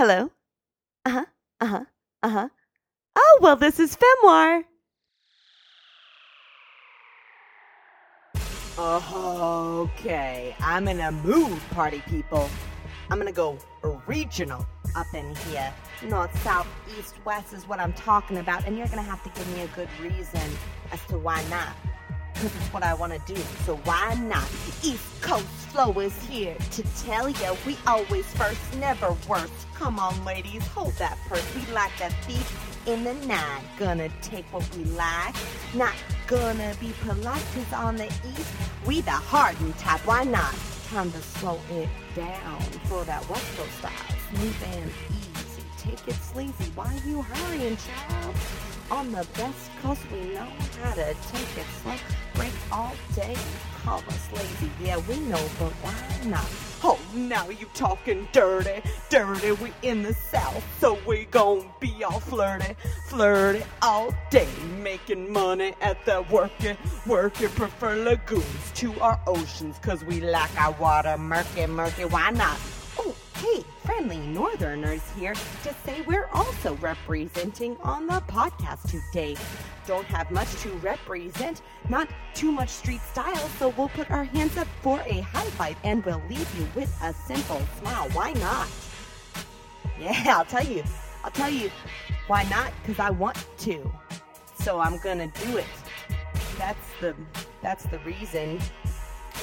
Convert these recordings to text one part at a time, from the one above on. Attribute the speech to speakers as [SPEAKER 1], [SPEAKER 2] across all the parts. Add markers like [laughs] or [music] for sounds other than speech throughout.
[SPEAKER 1] Hello? Uh huh. Uh huh. Uh huh. Oh, well, this is Femoir.
[SPEAKER 2] Okay, I'm in a mood, party people. I'm gonna go regional up in here. North, south, east, west is what I'm talking about, and you're gonna have to give me a good reason as to why not. Because it's what I wanna do, so why not? East Coast Flow is here to tell ya we always first, never worst. Come on, ladies, hold that purse. We like that thief in the night. Gonna take what we like, not gonna be polite, cause on the east, we the hardened type. Why not? Time to slow it down for that West Coast style. Smooth and easy. Take it sleazy. Why you hurrying, child? On the best coast, we know how to take it slow. Break all day. Call us lazy. Yeah, we know, but why not? Oh, now you talking dirty, dirty. We in the south, so we gon' be all flirty, flirty all day, making money at the working, working. Prefer lagoons to our oceans, cause we like our water murky, murky. Why not? Friendly northerners here to say we're also representing on the podcast today. Don't have much to represent, not too much street style, so we'll put our hands up for a high five and we'll leave you with a simple smile. Why not? Yeah, I'll tell you. I'll tell you why not because I want to. So I'm going to do it. That's the that's the reason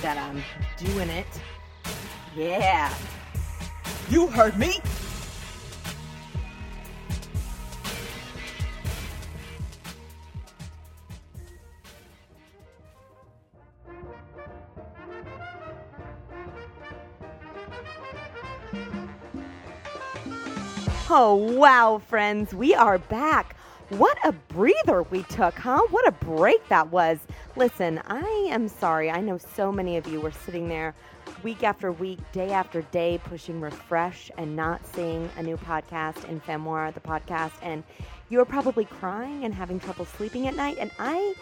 [SPEAKER 2] that I'm doing it. Yeah. You heard me?
[SPEAKER 1] Oh, wow, friends, we are back. What a breather we took, huh? What a break that was. Listen, I am sorry. I know so many of you were sitting there week after week, day after day, pushing refresh and not seeing a new podcast in Femoir, the podcast, and you're probably crying and having trouble sleeping at night. And I,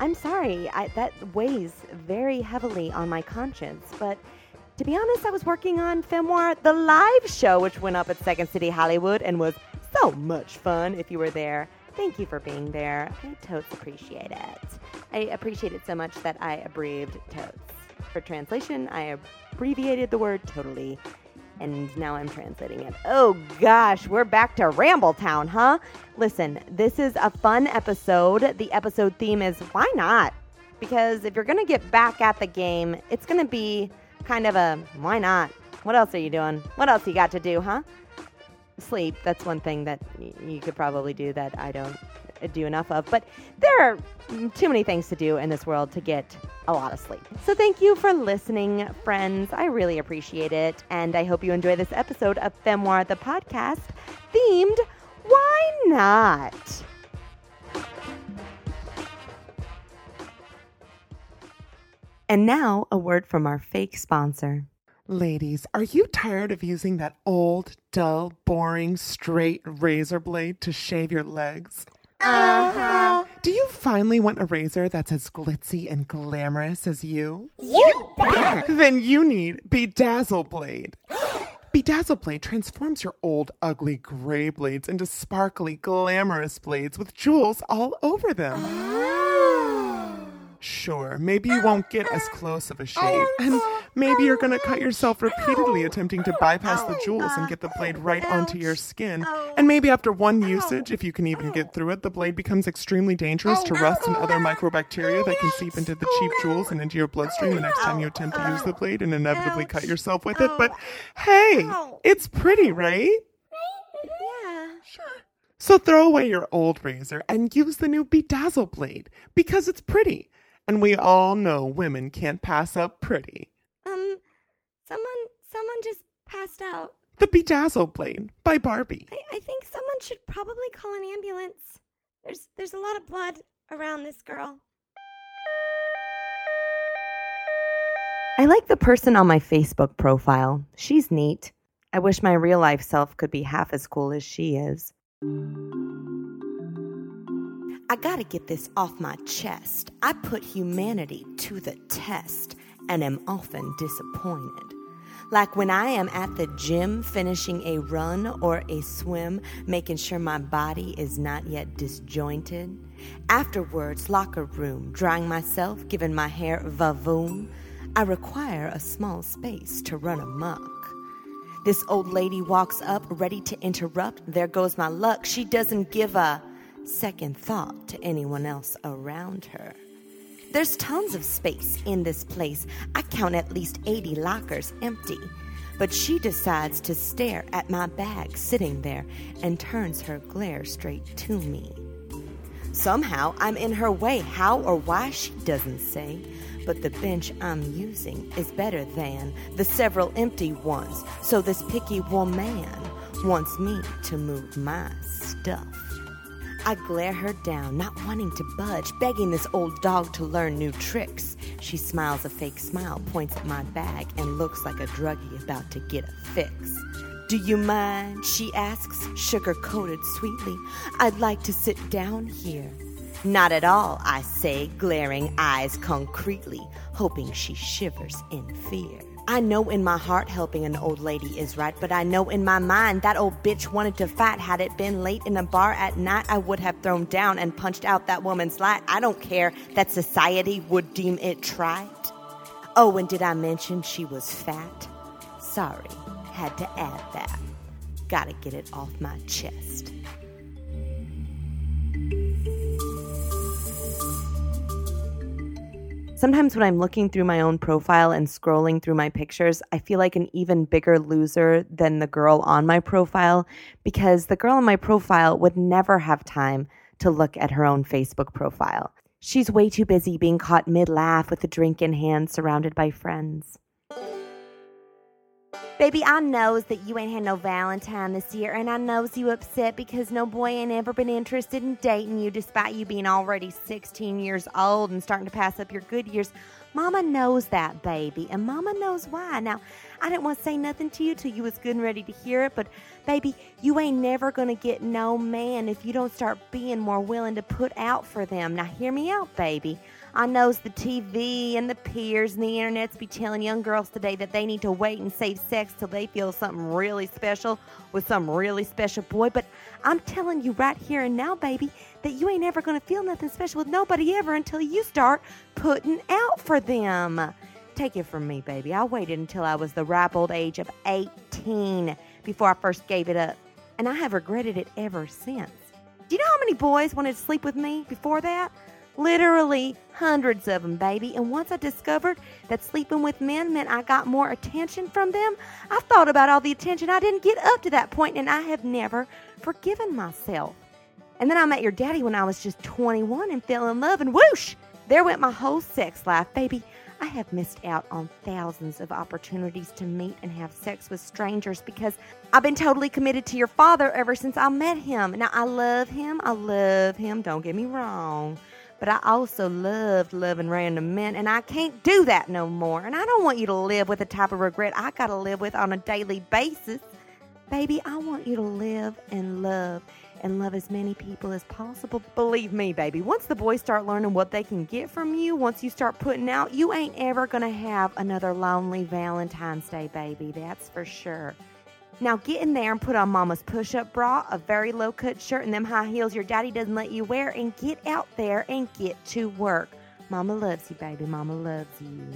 [SPEAKER 1] I'm sorry, I, that weighs very heavily on my conscience. But to be honest, I was working on Femoir, the live show, which went up at Second City Hollywood and was so much fun. If you were there, thank you for being there. I totes appreciate it. I appreciate it so much that I abbreviated totes. For translation, I abbreviated the word totally, and now I'm translating it. Oh gosh, we're back to Rambletown, huh? Listen, this is a fun episode. The episode theme is why not? Because if you're going to get back at the game, it's going to be kind of a why not? What else are you doing? What else you got to do, huh? Sleep. That's one thing that y- you could probably do that I don't do enough of. But there are too many things to do in this world to get a lot of sleep. So thank you for listening, friends. I really appreciate it. And I hope you enjoy this episode of Femoir the podcast themed Why Not? And now, a word from our fake sponsor.
[SPEAKER 3] Ladies, are you tired of using that old, dull, boring, straight razor blade to shave your legs?
[SPEAKER 4] Uh-huh.
[SPEAKER 3] Do you finally want a razor that's as glitzy and glamorous as you?
[SPEAKER 4] You bet.
[SPEAKER 3] Then you need Bedazzle Blade. [gasps] Bedazzle Blade transforms your old, ugly gray blades into sparkly, glamorous blades with jewels all over them. Sure, maybe you won't get as close of a shave, and maybe you're gonna cut yourself repeatedly attempting to bypass the jewels and get the blade right onto your skin. And maybe after one usage, if you can even get through it, the blade becomes extremely dangerous to rust and other microbacteria that can seep into the cheap jewels and into your bloodstream the next time you attempt to use the blade and inevitably cut yourself with it. But hey, it's pretty, right?
[SPEAKER 4] Yeah. Sure.
[SPEAKER 3] So throw away your old razor and use the new Bedazzle blade because it's pretty. And we all know women can't pass up pretty.
[SPEAKER 4] Um, someone, someone just passed out.
[SPEAKER 3] The Bedazzle blade by Barbie.
[SPEAKER 4] I, I think someone should probably call an ambulance. There's, there's a lot of blood around this girl.
[SPEAKER 1] I like the person on my Facebook profile. She's neat. I wish my real life self could be half as cool as she is. I gotta get this off my chest. I put humanity to the test and am often disappointed.
[SPEAKER 5] Like when I am at the gym finishing a run or a swim, making sure my body is not yet disjointed. Afterwards, locker room, drying myself, giving my hair vavoom. I require a small space to run amok. This old lady walks up, ready to interrupt. There goes my luck. She doesn't give a second thought to anyone else around her. There's tons of space in this place. I count at least 80 lockers empty. But she decides to stare at my bag sitting there and turns her glare straight to me. Somehow I'm in her way. How or why she doesn't say. But the bench I'm using is better than the several empty ones. So this picky woman wants me to move my stuff. I glare her down, not wanting to budge, begging this old dog to learn new tricks. She smiles a fake smile, points at my bag, and looks like a druggie about to get a fix. Do you mind? She asks, sugar coated sweetly. I'd like to sit down here. Not at all, I say, glaring eyes concretely, hoping she shivers in fear. I know in my heart helping an old lady is right, but I know in my mind that old bitch wanted to fight. Had it been late in a bar at night, I would have thrown down and punched out that woman's light. I don't care that society would deem it trite. Oh, and did I mention she was fat? Sorry, had to add that. Gotta get it off my chest.
[SPEAKER 6] Sometimes when I'm looking through my own profile and scrolling through my pictures, I feel like an even bigger loser than the girl on my profile because the girl on my profile would never have time to look at her own Facebook profile. She's way too busy being caught mid laugh with a drink in hand surrounded by friends.
[SPEAKER 1] Baby, I knows that you ain't had no Valentine this year, and I knows you upset because no boy ain't ever been interested in dating you despite you being already 16 years old and starting to pass up your good years. Mama knows that, baby, and Mama knows why. Now, I didn't want to say nothing to you till you was good and ready to hear it, but baby, you ain't never gonna get no man if you don't start being more willing to put out for them. Now, hear me out, baby. I knows the TV and the peers and the internets be telling young girls today that they need to wait and save sex till they feel something really special with some really special boy. But I'm telling you right here and now, baby, that you ain't ever gonna feel nothing special with nobody ever until you start putting out for them. Take it from me, baby. I waited until I was the ripe old age of 18 before I first gave it up. And I have regretted it ever since. Do you know how many boys wanted to sleep with me before that? Literally hundreds of them, baby. And once I discovered that sleeping with men meant I got more attention from them, I thought about all the attention I didn't get up to that point, and I have never forgiven myself. And then I met your daddy when I was just 21 and fell in love, and whoosh, there went my whole sex life, baby. I have missed out on thousands of opportunities to meet and have sex with strangers because I've been totally committed to your father ever since I met him. Now, I love him. I love him. Don't get me wrong. But I also loved loving random men, and I can't do that no more. And I don't want you to live with the type of regret I gotta live with on a daily basis. Baby, I want you to live and love and love as many people as possible. Believe me, baby, once the boys start learning what they can get from you, once you start putting out, you ain't ever gonna have another lonely Valentine's Day, baby. That's for sure. Now get in there and put on mama's push up bra, a very low cut shirt, and them high heels your daddy doesn't let you wear, and get out there and get to work. Mama loves you, baby. Mama loves you.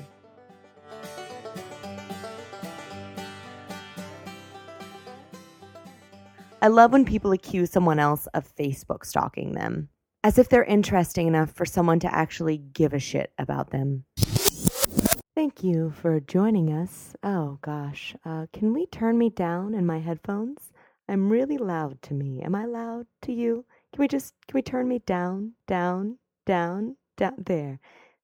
[SPEAKER 1] I love when people accuse someone else of Facebook stalking them, as if they're interesting enough for someone to actually give a shit about them. Thank you for joining us. Oh gosh, uh, can we turn me down in my headphones? I'm really loud to me. Am I loud to you? Can we just can we turn me down, down, down, down? There,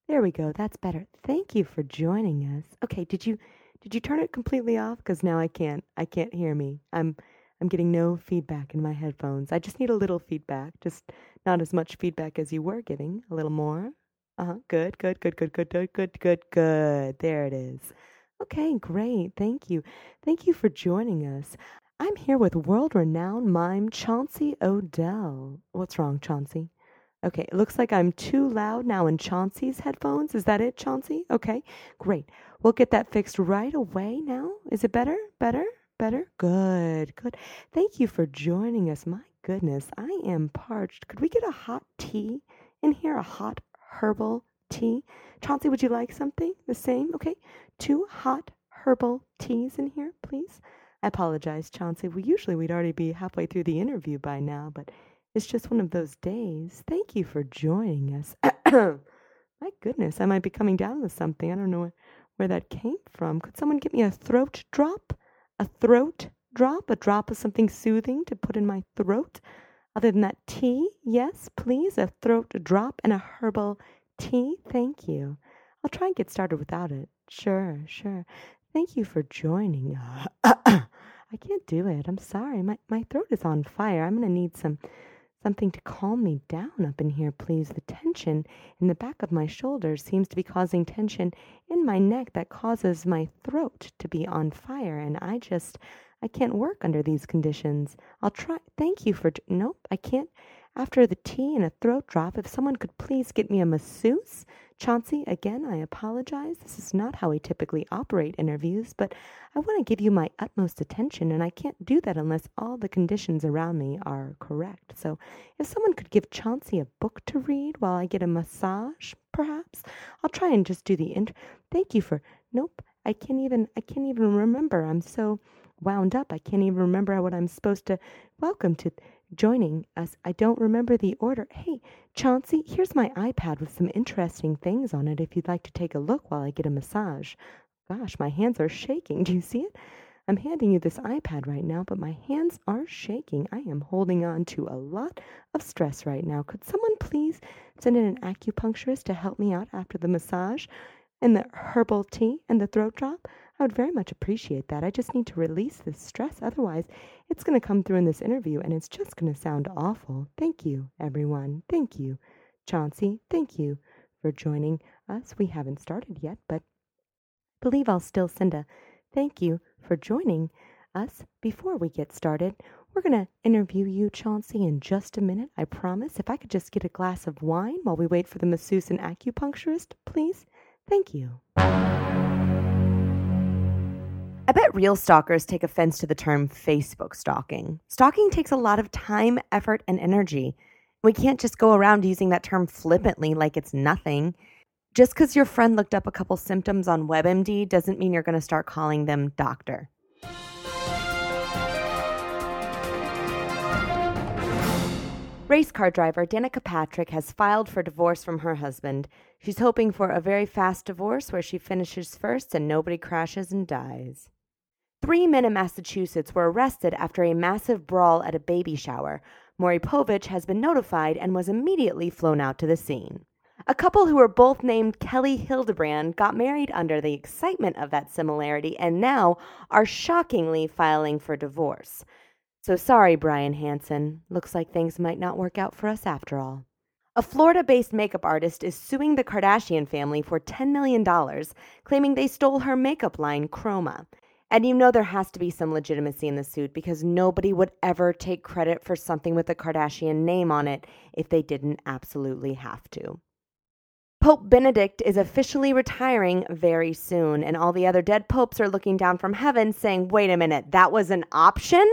[SPEAKER 1] there we go. That's better. Thank you for joining us. Okay, did you did you turn it completely off? Because now I can't I can't hear me. I'm I'm getting no feedback in my headphones. I just need a little feedback, just not as much feedback as you were giving. A little more. Uh huh. Good, good, good, good, good, good, good, good, good. There it is. Okay, great. Thank you. Thank you for joining us. I'm here with world renowned mime Chauncey Odell. What's wrong, Chauncey? Okay, it looks like I'm too loud now in Chauncey's headphones. Is that it, Chauncey? Okay, great. We'll get that fixed right away now. Is it better? Better? Better? Good, good. Thank you for joining us. My goodness, I am parched. Could we get a hot tea in here? A hot herbal tea? Chauncey, would you like something? The same? Okay. Two hot herbal teas in here, please. I apologize, Chauncey. Well, usually we'd already be halfway through the interview by now, but it's just one of those days. Thank you for joining us. [coughs] My goodness, I might be coming down with something. I don't know where, where that came from. Could someone get me a throat drop? A throat drop? A drop of something soothing to put in my throat? Other than that, tea? Yes, please. A throat drop and a herbal tea? Thank you. I'll try and get started without it. Sure, sure. Thank you for joining. [coughs] I can't do it. I'm sorry. My my throat is on fire. I'm going to need some something to calm me down up in here, please. The tension in the back of my shoulders seems to be causing tension in my neck that causes my throat to be on fire and I just I can't work under these conditions. I'll try. Thank you for Nope, I can't. After the tea and a throat drop, if someone could please get me a masseuse Chauncey, again, I apologize. This is not how we typically operate interviews, but I want to give you my utmost attention, and I can't do that unless all the conditions around me are correct. So, if someone could give Chauncey a book to read while I get a massage, perhaps, I'll try and just do the int. Thank you for. Nope, I can't even. I can't even remember. I'm so wound up. I can't even remember what I'm supposed to. Welcome to joining us. I don't remember the order. Hey, Chauncey, here's my iPad with some interesting things on it if you'd like to take a look while I get a massage. Gosh, my hands are shaking. [laughs] Do you see it? I'm handing you this iPad right now, but my hands are shaking. I am holding on to a lot of stress right now. Could someone please send in an acupuncturist to help me out after the massage and the herbal tea and the throat drop? I would very much appreciate that. I just need to release this stress. Otherwise, it's going to come through in this interview and it's just going to sound awful. Thank you, everyone. Thank you. Chauncey, thank you for joining us. We haven't started yet, but I believe I'll still send a thank you for joining us before we get started. We're going to interview you, Chauncey, in just a minute. I promise. If I could just get a glass of wine while we wait for the masseuse and acupuncturist, please. Thank you. I bet real stalkers take offense to the term Facebook stalking. Stalking takes a lot of time, effort, and energy. We can't just go around using that term flippantly like it's nothing. Just because your friend looked up a couple symptoms on WebMD doesn't mean you're going to start calling them doctor. Race car driver Danica Patrick has filed for divorce from her husband. She's hoping for a very fast divorce where she finishes first and nobody crashes and dies. Three men in Massachusetts were arrested after a massive brawl at a baby shower. Maury Povich has been notified and was immediately flown out to the scene. A couple who were both named Kelly Hildebrand got married under the excitement of that similarity and now are shockingly filing for divorce. So sorry, Brian Hansen. Looks like things might not work out for us after all. A Florida based makeup artist is suing the Kardashian family for $10 million, claiming they stole her makeup line, Chroma. And you know there has to be some legitimacy in the suit because nobody would ever take credit for something with a Kardashian name on it if they didn't absolutely have to. Pope Benedict is officially retiring very soon, and all the other dead popes are looking down from heaven saying, Wait a minute, that was an option?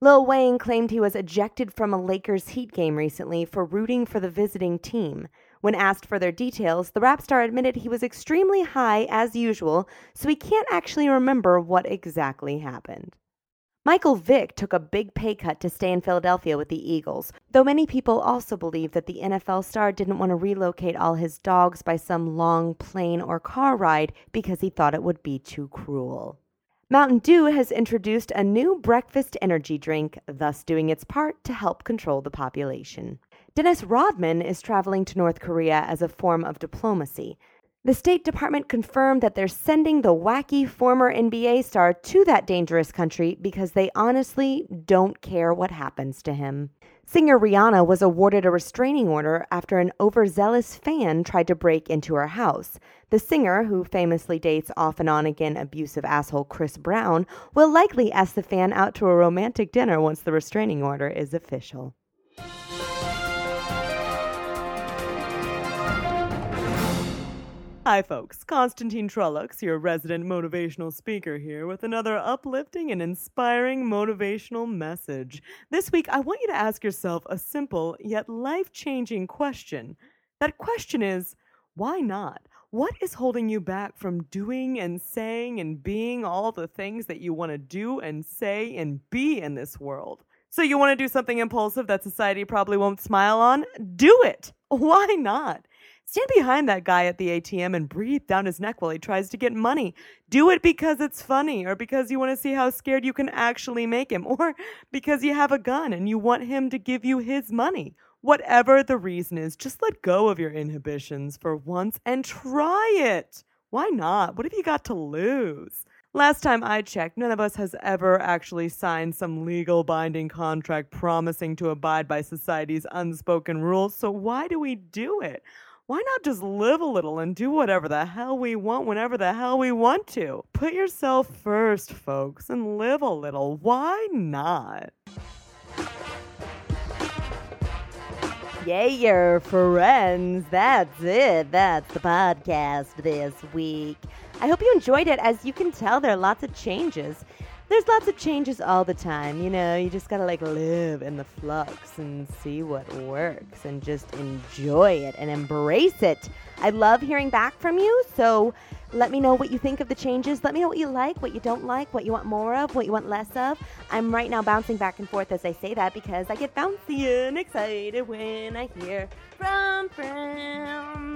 [SPEAKER 1] Lil Wayne claimed he was ejected from a Lakers Heat game recently for rooting for the visiting team. When asked for their details, the rap star admitted he was extremely high as usual, so he can't actually remember what exactly happened. Michael Vick took a big pay cut to stay in Philadelphia with the Eagles, though many people also believe that the NFL star didn't want to relocate all his dogs by some long plane or car ride because he thought it would be too cruel. Mountain Dew has introduced a new breakfast energy drink, thus doing its part to help control the population. Dennis Rodman is traveling to North Korea as a form of diplomacy. The State Department confirmed that they're sending the wacky former NBA star to that dangerous country because they honestly don't care what happens to him. Singer Rihanna was awarded a restraining order after an overzealous fan tried to break into her house. The singer, who famously dates off and on again abusive asshole Chris Brown, will likely ask the fan out to a romantic dinner once the restraining order is official.
[SPEAKER 7] Hi, folks. Constantine Trollocs, your resident motivational speaker here, with another uplifting and inspiring motivational message. This week, I want you to ask yourself a simple yet life changing question. That question is why not? What is holding you back from doing and saying and being all the things that you want to do and say and be in this world? So, you want to do something impulsive that society probably won't smile on? Do it! Why not? Stand behind that guy at the ATM and breathe down his neck while he tries to get money. Do it because it's funny, or because you want to see how scared you can actually make him, [laughs] or because you have a gun and you want him to give you his money. Whatever the reason is, just let go of your inhibitions for once and try it. Why not? What have you got to lose? Last time I checked, none of us has ever actually signed some legal binding contract promising to abide by society's unspoken rules, so why do we do it? Why not just live a little and do whatever the hell we want whenever the hell we want to? Put yourself first, folks, and live a little. Why not?
[SPEAKER 1] Yay, your friends. That's it. That's the podcast this week. I hope you enjoyed it. As you can tell, there are lots of changes there's lots of changes all the time. You know, you just gotta like live in the flux and see what works and just enjoy it and embrace it. I love hearing back from you. So let me know what you think of the changes. Let me know what you like, what you don't like, what you want more of, what you want less of. I'm right now bouncing back and forth as I say that because I get bouncy and excited when I hear from friends.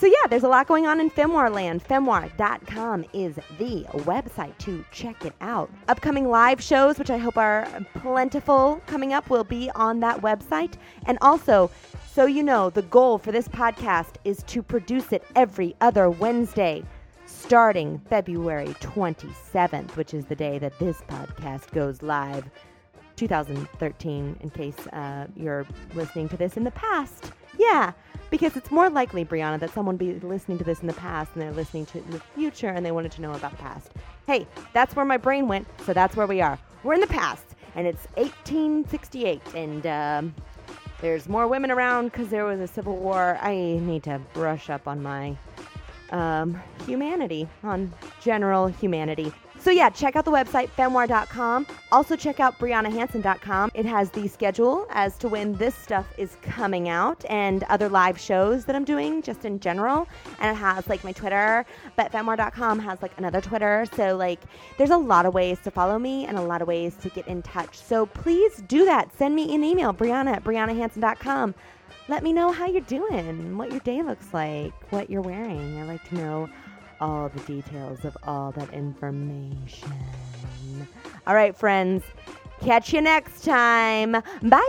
[SPEAKER 1] So, yeah, there's a lot going on in Femoir land. Femoir.com is the website to check it out. Upcoming live shows, which I hope are plentiful coming up, will be on that website. And also, so you know, the goal for this podcast is to produce it every other Wednesday, starting February 27th, which is the day that this podcast goes live. 2013, in case uh, you're listening to this in the past. Yeah, because it's more likely, Brianna, that someone be listening to this in the past and they're listening to it in the future and they wanted to know about the past. Hey, that's where my brain went, so that's where we are. We're in the past, and it's 1868, and um, there's more women around because there was a civil war. I need to brush up on my um, humanity, on general humanity. So yeah, check out the website femoir.com. Also check out briannahanson.com. It has the schedule as to when this stuff is coming out and other live shows that I'm doing just in general. And it has like my Twitter, but femoir.com has like another Twitter. So like there's a lot of ways to follow me and a lot of ways to get in touch. So please do that. Send me an email, Brianna at briannahanson.com. Let me know how you're doing, what your day looks like, what you're wearing. I like to know all the details of all that information. All right, friends. Catch you next time. Bye.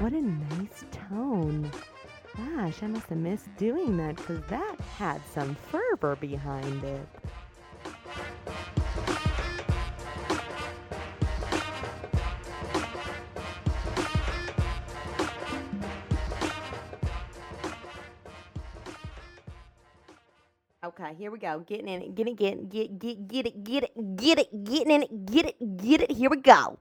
[SPEAKER 1] What a nice tone. Gosh, I must have missed doing that because that had some fervor behind it. Okay, here we go. Getting in it, getting, getting, get, get, get it, get it, get it, getting in it, get it, get it. Here we go.